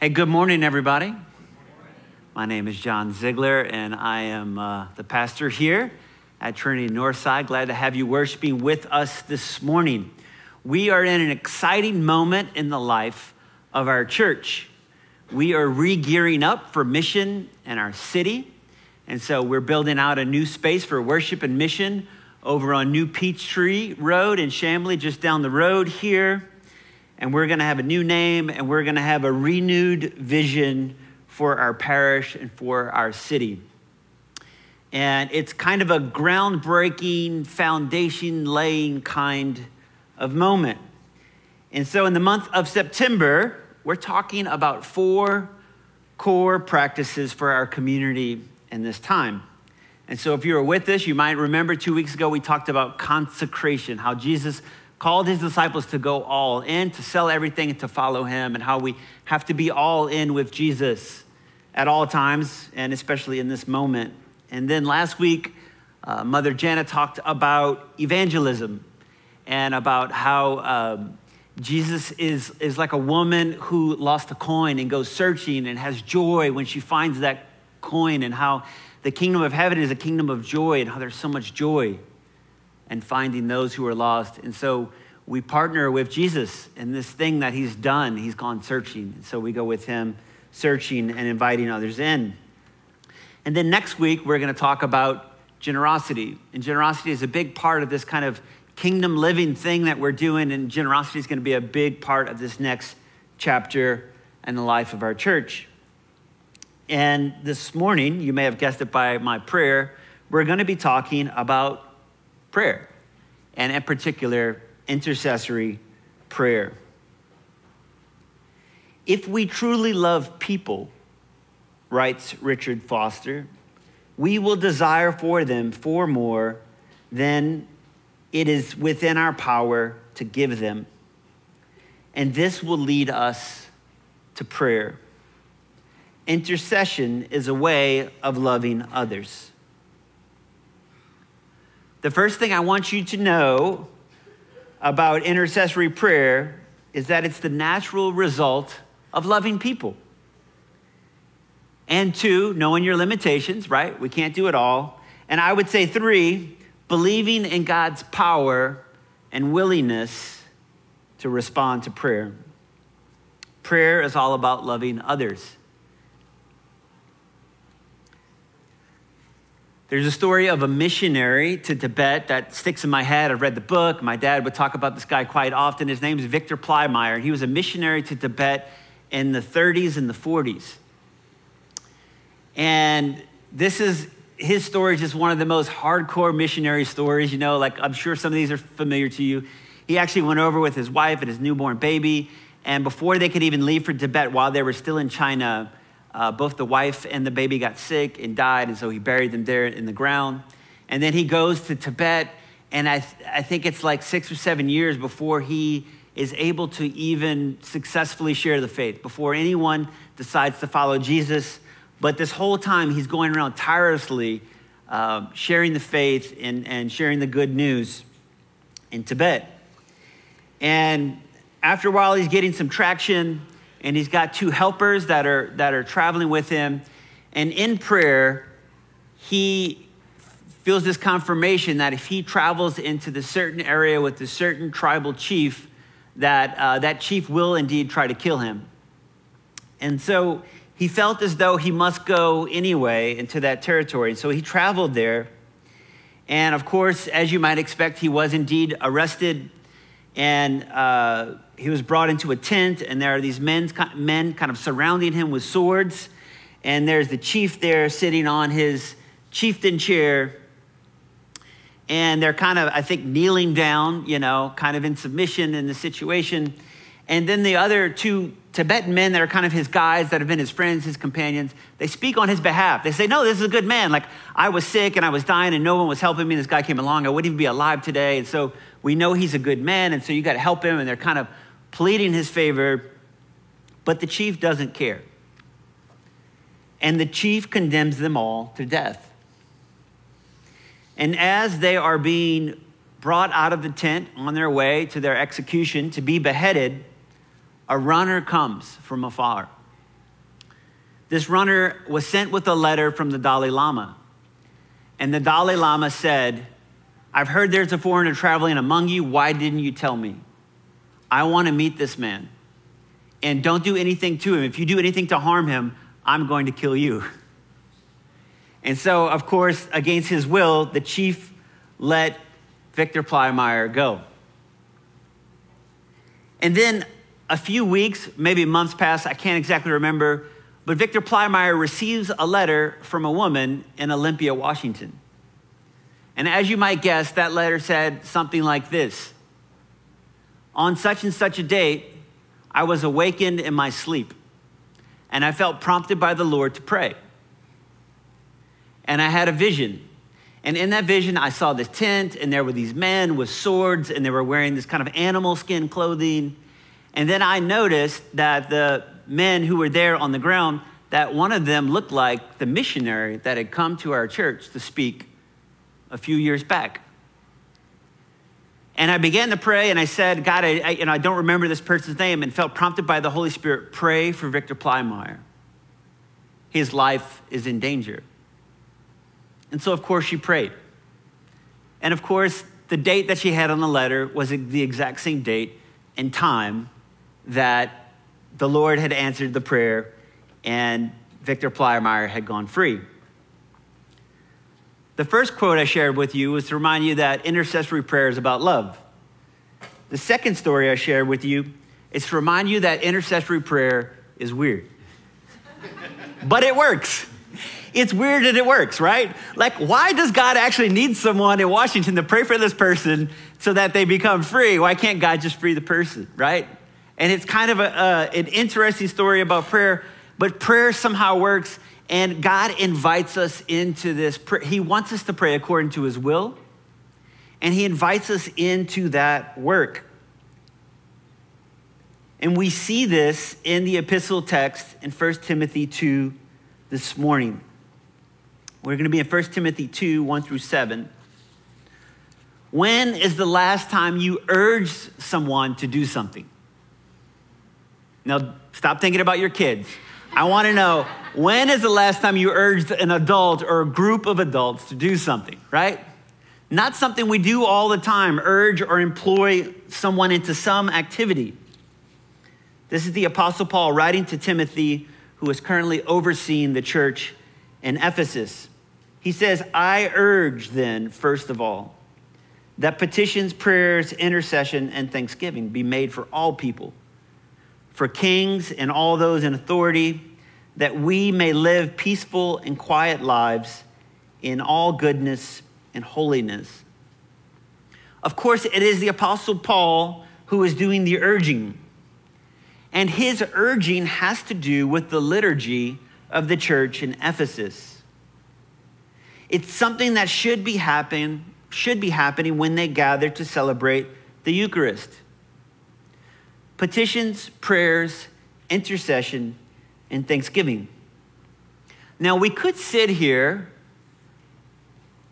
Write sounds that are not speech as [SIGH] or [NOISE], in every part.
Hey, good morning, everybody. My name is John Ziegler, and I am uh, the pastor here at Trinity Northside. Glad to have you worshiping with us this morning. We are in an exciting moment in the life of our church. We are re gearing up for mission in our city, and so we're building out a new space for worship and mission over on New Peachtree Road in Chamblee, just down the road here and we're going to have a new name and we're going to have a renewed vision for our parish and for our city. And it's kind of a groundbreaking, foundation laying kind of moment. And so, in the month of September, we're talking about four core practices for our community in this time. And so, if you were with us, you might remember two weeks ago we talked about consecration, how Jesus called his disciples to go all in, to sell everything and to follow him, and how we have to be all in with Jesus at all times, and especially in this moment. And then last week, uh, Mother Janet talked about evangelism and about how um, Jesus is, is like a woman who lost a coin and goes searching and has joy when she finds that coin, and how the kingdom of heaven is a kingdom of joy, and how there's so much joy and finding those who are lost. And so we partner with Jesus in this thing that he's done. He's gone searching. And so we go with him searching and inviting others in. And then next week, we're going to talk about generosity. And generosity is a big part of this kind of kingdom living thing that we're doing. And generosity is going to be a big part of this next chapter in the life of our church. And this morning, you may have guessed it by my prayer, we're going to be talking about prayer, and in particular, intercessory prayer. If we truly love people, writes Richard Foster, we will desire for them far more than it is within our power to give them. And this will lead us to prayer. Intercession is a way of loving others. The first thing I want you to know about intercessory prayer is that it's the natural result of loving people. And two, knowing your limitations, right? We can't do it all. And I would say three, believing in God's power and willingness to respond to prayer. Prayer is all about loving others. There's a story of a missionary to Tibet that sticks in my head. I've read the book. My dad would talk about this guy quite often. His name is Victor Plymire. He was a missionary to Tibet in the 30s and the 40s. And this is his story is just one of the most hardcore missionary stories. You know, like I'm sure some of these are familiar to you. He actually went over with his wife and his newborn baby. And before they could even leave for Tibet, while they were still in China, uh, both the wife and the baby got sick and died, and so he buried them there in the ground. And then he goes to Tibet, and I, th- I think it's like six or seven years before he is able to even successfully share the faith, before anyone decides to follow Jesus. But this whole time, he's going around tirelessly uh, sharing the faith and, and sharing the good news in Tibet. And after a while, he's getting some traction and he's got two helpers that are that are traveling with him. And in prayer he feels this confirmation that if he travels into the certain area with the certain tribal chief that uh, that chief will indeed try to kill him. And so he felt as though he must go anyway into that territory. So he traveled there. And of course as you might expect he was indeed arrested. And uh, he was brought into a tent, and there are these men, men kind of surrounding him with swords. And there's the chief there sitting on his chieftain chair. And they're kind of, I think, kneeling down, you know, kind of in submission in the situation. And then the other two Tibetan men that are kind of his guides, that have been his friends, his companions, they speak on his behalf. They say, No, this is a good man. Like, I was sick and I was dying and no one was helping me. This guy came along. I wouldn't even be alive today. And so we know he's a good man. And so you got to help him. And they're kind of pleading his favor, but the chief doesn't care. And the chief condemns them all to death. And as they are being brought out of the tent on their way to their execution to be beheaded, a runner comes from afar. this runner was sent with a letter from the Dalai Lama. And the Dalai Lama said, I've heard there's a foreigner traveling among you. Why didn't you tell me? I want to meet this man. And don't do anything to him. If you do anything to harm him, I'm going to kill you. [LAUGHS] And so, of course, against his will, the chief let Victor Plymire go. And then a few weeks, maybe months pass, I can't exactly remember, but Victor Plymire receives a letter from a woman in Olympia, Washington. And as you might guess, that letter said something like this On such and such a date, I was awakened in my sleep, and I felt prompted by the Lord to pray. And I had a vision. And in that vision, I saw this tent, and there were these men with swords, and they were wearing this kind of animal skin clothing. And then I noticed that the men who were there on the ground, that one of them looked like the missionary that had come to our church to speak a few years back. And I began to pray, and I said, God, I, I, and I don't remember this person's name, and felt prompted by the Holy Spirit, pray for Victor Plymire. His life is in danger. And so, of course, she prayed. And of course, the date that she had on the letter was the exact same date and time that the Lord had answered the prayer and Victor Plymire had gone free. The first quote I shared with you was to remind you that intercessory prayer is about love. The second story I shared with you is to remind you that intercessory prayer is weird. but it works. It's weird that it works, right? Like, why does God actually need someone in Washington to pray for this person so that they become free? Why can't God just free the person, right? And it's kind of a, uh, an interesting story about prayer, but prayer somehow works, and God invites us into this. He wants us to pray according to His will, and He invites us into that work. And we see this in the epistle text in 1 Timothy 2 this morning. We're going to be in 1 Timothy 2 1 through 7. When is the last time you urged someone to do something? Now, stop thinking about your kids. I want to know when is the last time you urged an adult or a group of adults to do something, right? Not something we do all the time, urge or employ someone into some activity. This is the Apostle Paul writing to Timothy, who is currently overseeing the church in Ephesus. He says, I urge then, first of all, that petitions, prayers, intercession, and thanksgiving be made for all people for kings and all those in authority, that we may live peaceful and quiet lives in all goodness and holiness. Of course, it is the Apostle Paul who is doing the urging. And his urging has to do with the liturgy of the church in Ephesus. It's something that should be happen, should be happening when they gather to celebrate the Eucharist petitions, prayers, intercession, and thanksgiving. Now, we could sit here,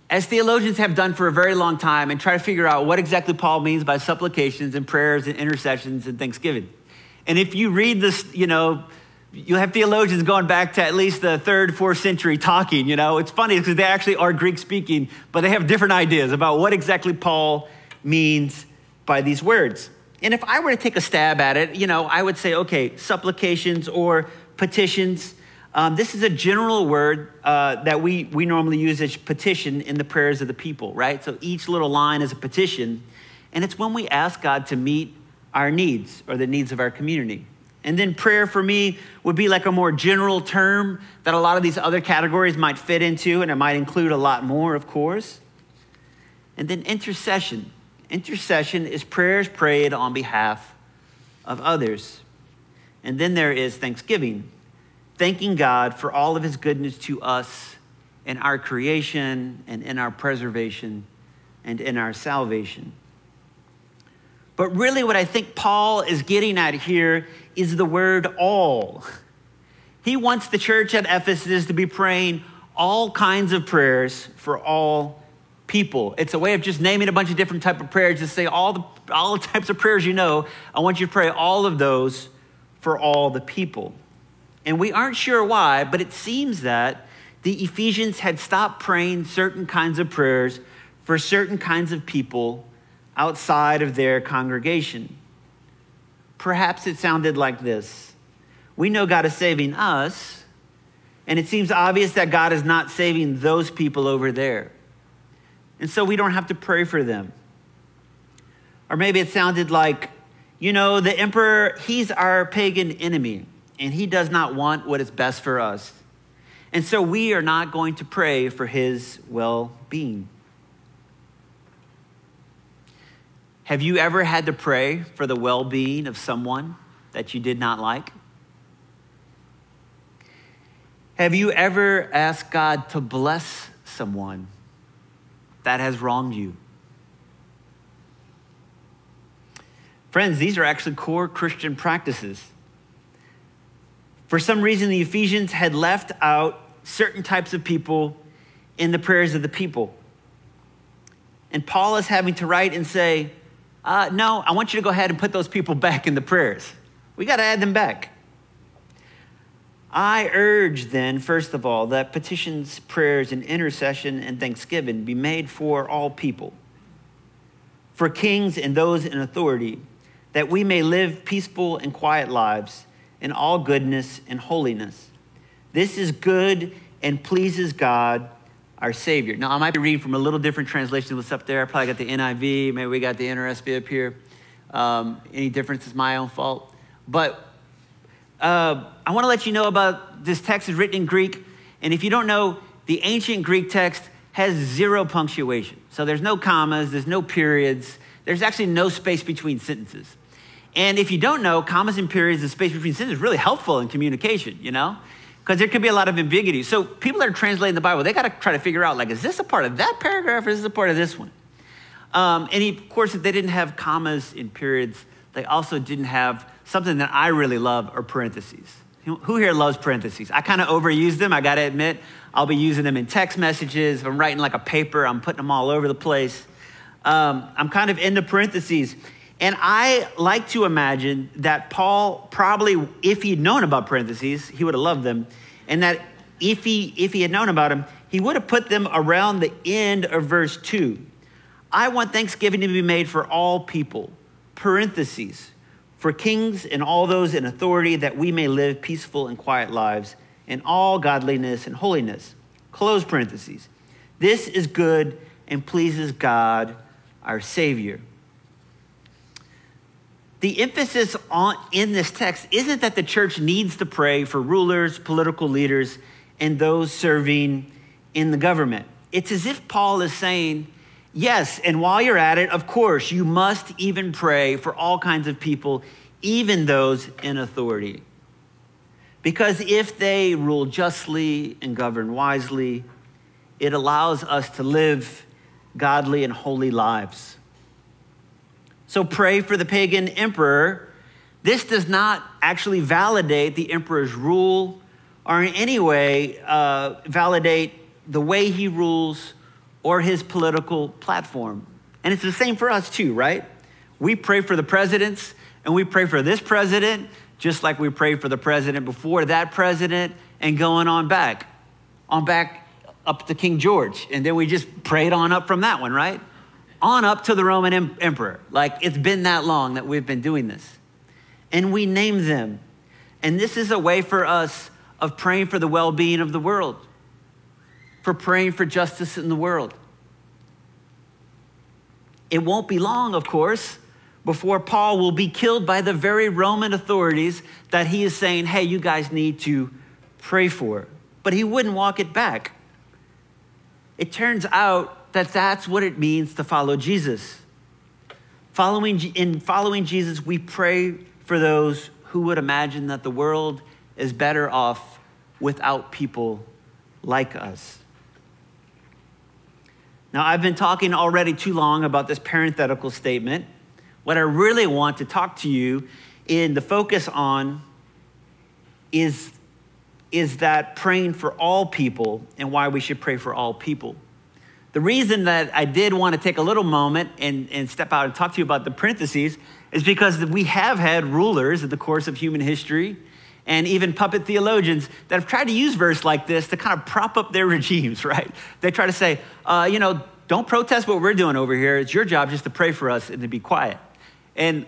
as theologians have done for a very long time, and try to figure out what exactly Paul means by supplications and prayers and intercessions and thanksgiving. And if you read this, you know, you'll have theologians going back to at least the third, fourth century talking. You know, it's funny because they actually are Greek speaking, but they have different ideas about what exactly Paul means by these words. And if I were to take a stab at it, you know, I would say, okay, supplications or petitions. Um, this is a general word uh, that we, we normally use as petition in the prayers of the people, right? So each little line is a petition. And it's when we ask God to meet our needs or the needs of our community. And then prayer for me would be like a more general term that a lot of these other categories might fit into, and it might include a lot more, of course. And then intercession. Intercession is prayers prayed on behalf of others. And then there is thanksgiving, thanking God for all of his goodness to us in our creation and in our preservation and in our salvation. But really, what I think Paul is getting at here is the word all. He wants the church at Ephesus to be praying all kinds of prayers for all people. It's a way of just naming a bunch of different type of prayers to say all the, all the types of prayers you know. I want you to pray all of those for all the people. And we aren't sure why, but it seems that the Ephesians had stopped praying certain kinds of prayers for certain kinds of people outside of their congregation. Perhaps it sounded like this We know God is saving us, and it seems obvious that God is not saving those people over there. And so we don't have to pray for them. Or maybe it sounded like, you know, the emperor, he's our pagan enemy, and he does not want what is best for us. And so we are not going to pray for his well being. Have you ever had to pray for the well being of someone that you did not like? Have you ever asked God to bless someone that has wronged you? Friends, these are actually core Christian practices. For some reason, the Ephesians had left out certain types of people in the prayers of the people. And Paul is having to write and say, uh, No, I want you to go ahead and put those people back in the prayers. We got to add them back. I urge then, first of all, that petitions, prayers, and intercession and thanksgiving be made for all people, for kings and those in authority, that we may live peaceful and quiet lives in all goodness and holiness. This is good and pleases God, our Savior. Now, I might be reading from a little different translation than what's up there. I probably got the NIV, maybe we got the NRSV up here. Um, any difference is my own fault. But uh, I want to let you know about this text is written in Greek. And if you don't know, the ancient Greek text has zero punctuation. So there's no commas, there's no periods, there's actually no space between sentences. And if you don't know, commas and periods and space between sentences is really helpful in communication, you know? Because there could be a lot of ambiguity. So people that are translating the Bible, they got to try to figure out, like, is this a part of that paragraph or is this a part of this one? Um, and he, of course, if they didn't have commas and periods, they also didn't have something that I really love are parentheses. Who here loves parentheses? I kind of overuse them, I gotta admit. I'll be using them in text messages. If I'm writing like a paper, I'm putting them all over the place. Um, I'm kind of into parentheses. And I like to imagine that Paul probably, if he'd known about parentheses, he would have loved them. And that if he, if he had known about them, he would have put them around the end of verse 2. I want thanksgiving to be made for all people, parentheses, for kings and all those in authority, that we may live peaceful and quiet lives in all godliness and holiness. Close parentheses. This is good and pleases God, our Savior. The emphasis on, in this text isn't that the church needs to pray for rulers, political leaders, and those serving in the government. It's as if Paul is saying, Yes, and while you're at it, of course, you must even pray for all kinds of people, even those in authority. Because if they rule justly and govern wisely, it allows us to live godly and holy lives. So pray for the pagan emperor. This does not actually validate the emperor's rule or in any way uh, validate the way he rules or his political platform. And it's the same for us too, right? We pray for the presidents and we pray for this president just like we prayed for the president before that president and going on back, on back up to King George. And then we just prayed on up from that one, right? On up to the Roman em- emperor. Like it's been that long that we've been doing this. And we name them. And this is a way for us of praying for the well being of the world for praying for justice in the world. It won't be long, of course, before Paul will be killed by the very Roman authorities that he is saying, hey, you guys need to pray for. But he wouldn't walk it back. It turns out that that's what it means to follow Jesus. Following, in following Jesus, we pray for those who would imagine that the world is better off without people like us. Now, I've been talking already too long about this parenthetical statement. What I really want to talk to you in the focus on is, is that praying for all people and why we should pray for all people. The reason that I did want to take a little moment and, and step out and talk to you about the parentheses is because we have had rulers in the course of human history, and even puppet theologians that have tried to use verse like this to kind of prop up their [LAUGHS] regimes, right? They try to say, uh, you know, don't protest what we're doing over here. It's your job just to pray for us and to be quiet. And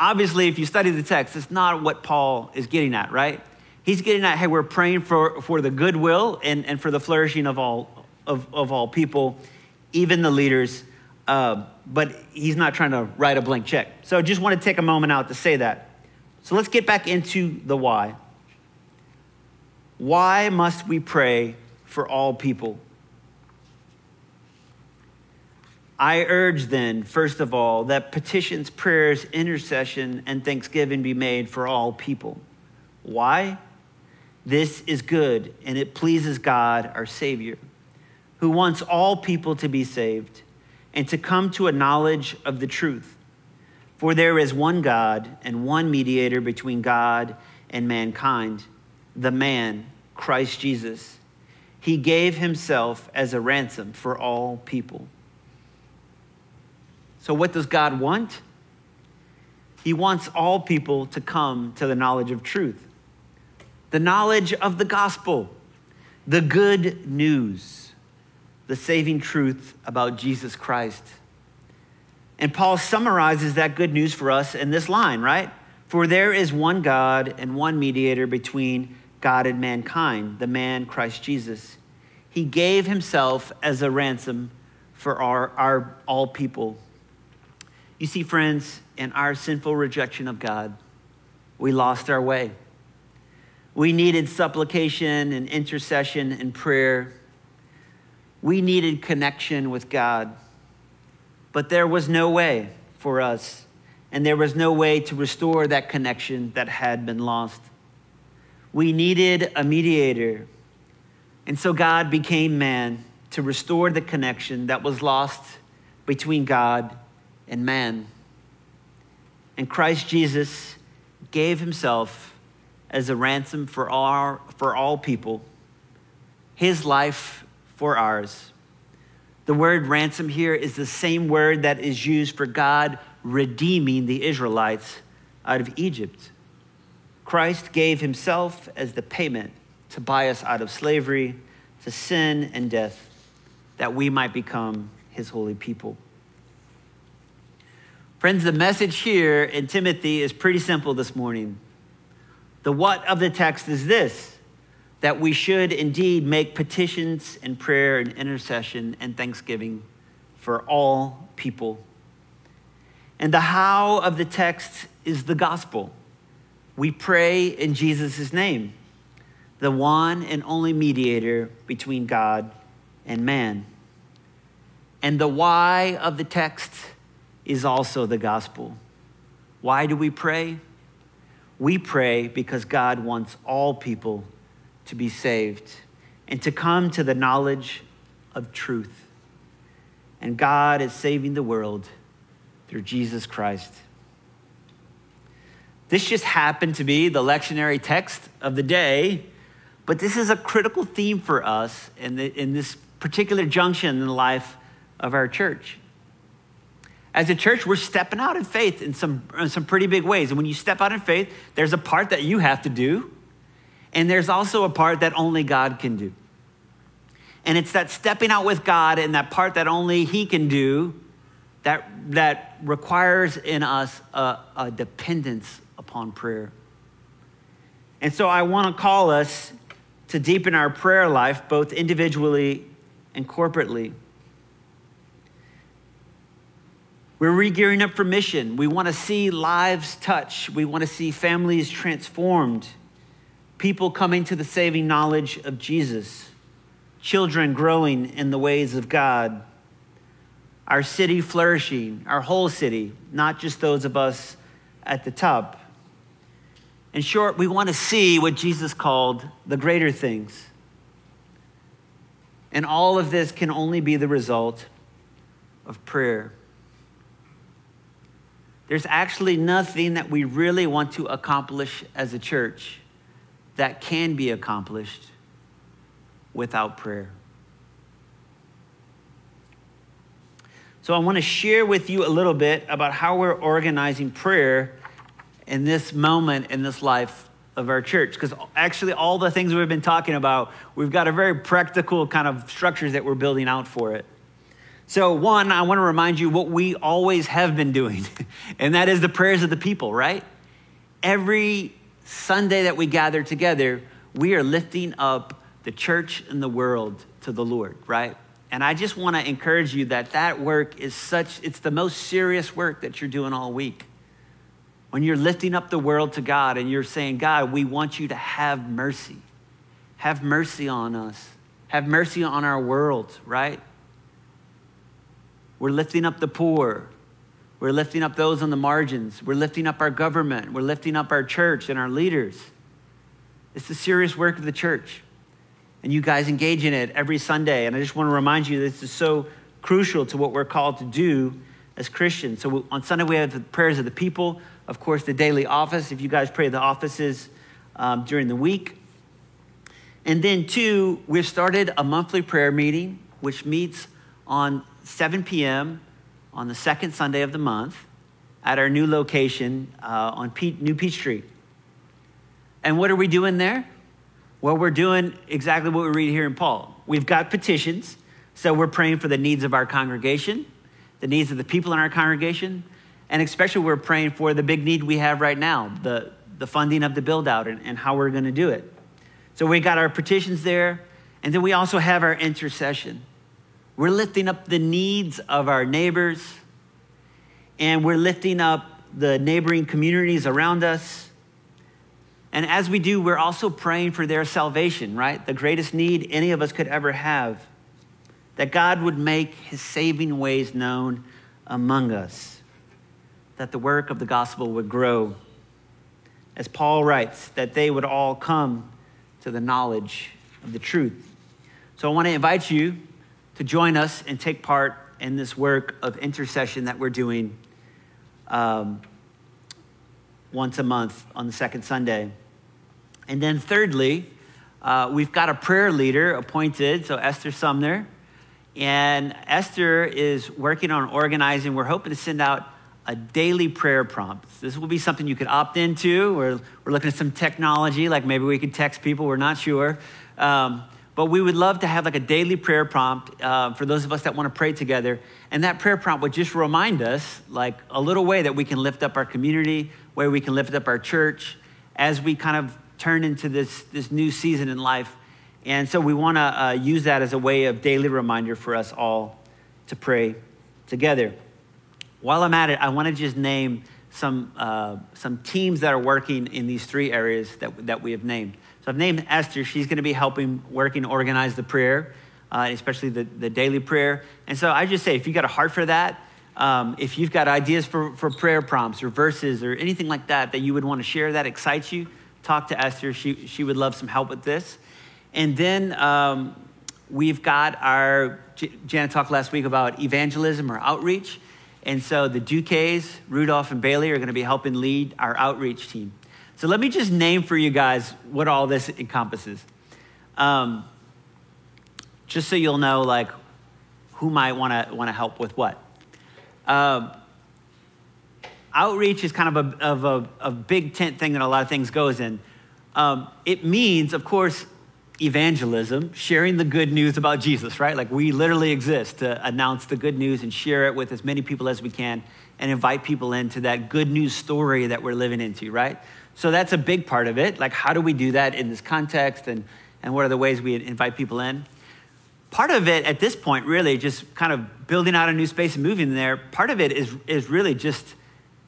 obviously, if you study the text, it's not what Paul is getting at, right? He's getting at, hey, we're praying for, for the goodwill and, and for the flourishing of all, of, of all people, even the leaders. Uh, but he's not trying to write a blank check. So I just want to take a moment out to say that. So let's get back into the why. Why must we pray for all people? I urge then, first of all, that petitions, prayers, intercession, and thanksgiving be made for all people. Why? This is good, and it pleases God, our Savior, who wants all people to be saved and to come to a knowledge of the truth. For there is one God and one mediator between God and mankind, the man, Christ Jesus. He gave himself as a ransom for all people. So, what does God want? He wants all people to come to the knowledge of truth, the knowledge of the gospel, the good news the saving truth about Jesus Christ. And Paul summarizes that good news for us in this line, right? For there is one God and one mediator between God and mankind, the man Christ Jesus. He gave himself as a ransom for our, our all people. You see, friends, in our sinful rejection of God, we lost our way. We needed supplication and intercession and prayer we needed connection with God, but there was no way for us, and there was no way to restore that connection that had been lost. We needed a mediator, and so God became man to restore the connection that was lost between God and man. And Christ Jesus gave himself as a ransom for all, for all people. His life for ours. The word ransom here is the same word that is used for God redeeming the Israelites out of Egypt. Christ gave himself as the payment to buy us out of slavery, to sin and death, that we might become his holy people. Friends, the message here in Timothy is pretty simple this morning. The what of the text is this that we should indeed make petitions and prayer and intercession and thanksgiving for all people. And the how of the text is the gospel. We pray in Jesus' name, the one and only mediator between God and man. And the why of the text is also the gospel. Why do we pray? We pray because God wants all people to be saved and to come to the knowledge of truth. And God is saving the world through Jesus Christ. This just happened to be the lectionary text of the day, but this is a critical theme for us in, the, in this particular junction in the life of our church. As a church, we're stepping out in faith in some, in some pretty big ways. And when you step out in faith, there's a part that you have to do, and there's also a part that only God can do. And it's that stepping out with God and that part that only He can do that, that requires in us a, a dependence upon prayer. And so I want to call us to deepen our prayer life, both individually and corporately. We're regearing up for mission. We want to see lives touch. We want to see families transformed people coming to the saving knowledge of Jesus, children growing in the ways of God, our city flourishing, our whole city, not just those of us at the top. In short, we want to see what Jesus called the greater things. And all of this can only be the result of prayer. There's actually nothing that we really want to accomplish as a church that can be accomplished without prayer. So, I want to share with you a little bit about how we're organizing prayer in this moment in this life of our church. Because actually all the things we've been talking about we've got a very practical kind of structures that we're building out for it. So one i want to remind you what we always have been doing [LAUGHS] and that is the prayers of the people right? Every sunday that we gather together we are lifting up the church and the world to the lord right and i just want to encourage you that that work is such it's the most serious work that you're doing all week when you're lifting up the world to God and you're saying, God, we want you to have mercy. Have mercy on us. Have mercy on our world, right? We're lifting up the poor. We're lifting up those on the margins. We're lifting up our government. We're lifting up our church and our leaders. It's the serious work of the church. And you guys engage in it every Sunday. And I just want to remind you this is so crucial to what we're called to do as Christians. So on Sunday, we have the prayers of the people of course, the daily office, if you guys pray the offices um, during the week. And then, two, we've started a monthly prayer meeting, which meets on 7 p.m. on the second Sunday of the month at our new location uh, on P- New Peachtree. And what are we doing there? Well, we're doing exactly what we read here in Paul. We've got petitions, so we're praying for the needs of our congregation, the needs of the people in our congregation, and especially, we're praying for the big need we have right now the, the funding of the build out and, and how we're going to do it. So, we got our petitions there. And then we also have our intercession. We're lifting up the needs of our neighbors, and we're lifting up the neighboring communities around us. And as we do, we're also praying for their salvation, right? The greatest need any of us could ever have. That God would make his saving ways known among us that the work of the gospel would grow. As Paul writes, that they would all come to the knowledge of the truth. So I want to invite you to join us and take part in this work of intercession that we're doing um, once a month on the second Sunday. And then, thirdly, uh, we've got a prayer leader appointed, so Esther Sumner. And Esther is working on organizing. We're hoping to send out a daily prayer prompt. This will be something you could opt into. We're, we're looking at some technology, like maybe we could text people, we're not sure. Um, but we would love to have like a daily prayer prompt uh, for those of us that want to pray together. And that prayer prompt would just remind us, like a little way that we can lift up our community, where we can lift up our church as we kind of turn into this, this new season in life. And so we want to uh, use that as a way of daily reminder for us all to pray together. While I'm at it, I want to just name some, uh, some teams that are working in these three areas that, that we have named. So I've named Esther. She's going to be helping working organize the prayer, uh, especially the, the daily prayer. And so I just say, if you got a heart for that, um, if you've got ideas for, for prayer prompts or verses or anything like that that you would want to share that excites you, talk to Esther. She, she would love some help with this. And then um, we've got our, Janet talked last week about evangelism or outreach. And so the Duques, Rudolph, and Bailey are going to be helping lead our outreach team. So let me just name for you guys what all this encompasses. Um, just so you'll know, like, who might want to want to help with what. Um, outreach is kind of a, of a, a, big tent thing that a lot of things goes in. Um, it means, of course, evangelism, sharing the good news about Jesus, right? Like we literally exist to announce the good news and share it with as many people as we can and invite people into that good news story that we're living into, right? So that's a big part of it. Like, how do we do that in this context and, and what are the ways we invite people in? Part of it at this point, really, just kind of building out a new space and moving there, part of it is, is really just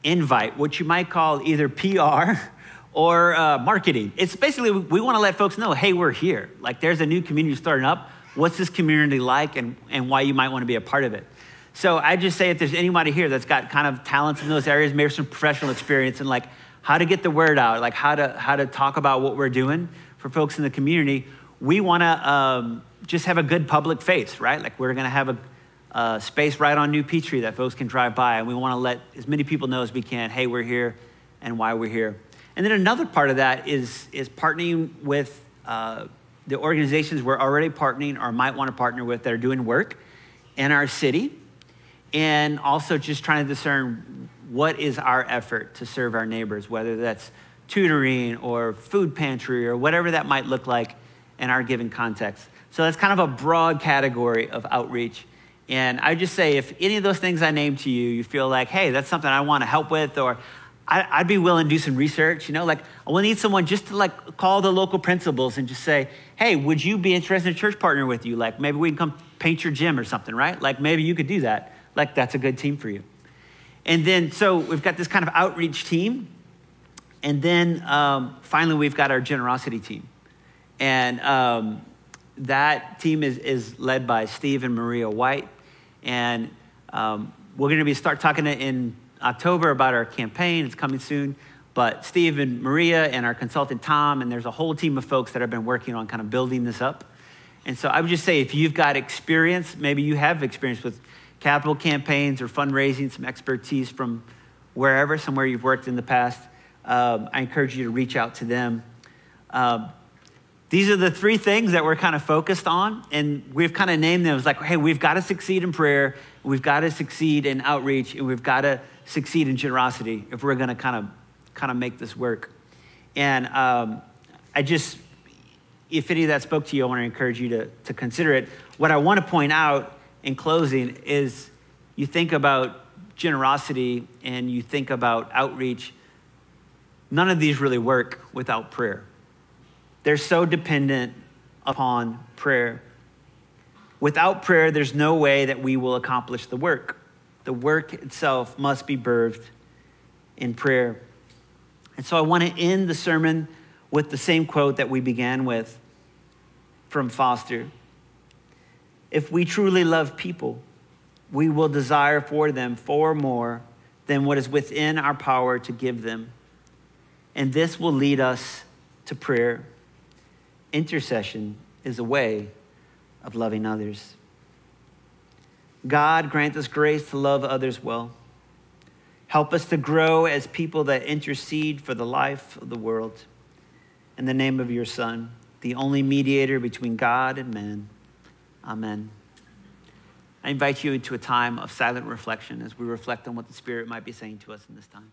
invite, what you might call either PR [LAUGHS] or uh, marketing. It's basically, we want to let folks know, hey, we're here. Like there's a new community starting up. What's this community like and, and why you might want to be a part of it? So I just say if there's anybody here that's got kind of talents in those areas, maybe some professional experience and like how to get the word out, like how to, how to talk about what we're doing for folks in the community, we want to um, just have a good public face, right? Like we're going to have a, a space right on New Peachtree that folks can drive by, and we want to let as many people know as we can, hey, we're here and why we're here. And then another part of that is, is partnering with uh, the organizations we're already partnering or might want to partner with that are doing work in our city. And also just trying to discern what is our effort to serve our neighbors, whether that's tutoring or food pantry or whatever that might look like in our given context. So that's kind of a broad category of outreach. And I just say, if any of those things I named to you, you feel like, hey, that's something I want to help with, or I, would be willing to do some research. You know, like we'll need someone just to like call the local principals and just say, hey, would you be interested in a church partner with you? Like maybe we can come paint your gym or something, right? Like maybe you could do that. Like that's a good team for you. And then, so we've got this kind of outreach team. And then um, finally, we've got our generosity team. And um, that team is, is led by Steve and Maria White. And um, we're going to be start talking in October about our campaign. It's coming soon. But Steve and Maria and our consultant Tom, and there's a whole team of folks that have been working on kind of building this up. And so I would just say if you've got experience, maybe you have experience with capital campaigns or fundraising, some expertise from wherever, somewhere you've worked in the past, um, I encourage you to reach out to them. Um, these are the three things that we're kind of focused on, and we've kind of named them as like, hey, we've got to succeed in prayer, we've got to succeed in outreach, and we've got to succeed in generosity if we're going to kind of kind of make this work. And um, I just, if any of that spoke to you, I want to encourage you to, to consider it. What I want to point out in closing is you think about generosity and you think about outreach. None of these really work without prayer. They're so dependent upon prayer. Without prayer, there's no way that we will accomplish the work. The work itself must be birthed in prayer. And so I want to end the sermon with the same quote that we began with from Foster. If we truly love people, we will desire for them far more than what is within our power to give them. And this will lead us to prayer. Intercession is a way of loving others. God grant us grace to love others well. Help us to grow as people that intercede for the life of the world. In the name of your Son, the only mediator between God and man. Amen. I invite you into a time of silent reflection as we reflect on what the Spirit might be saying to us in this time.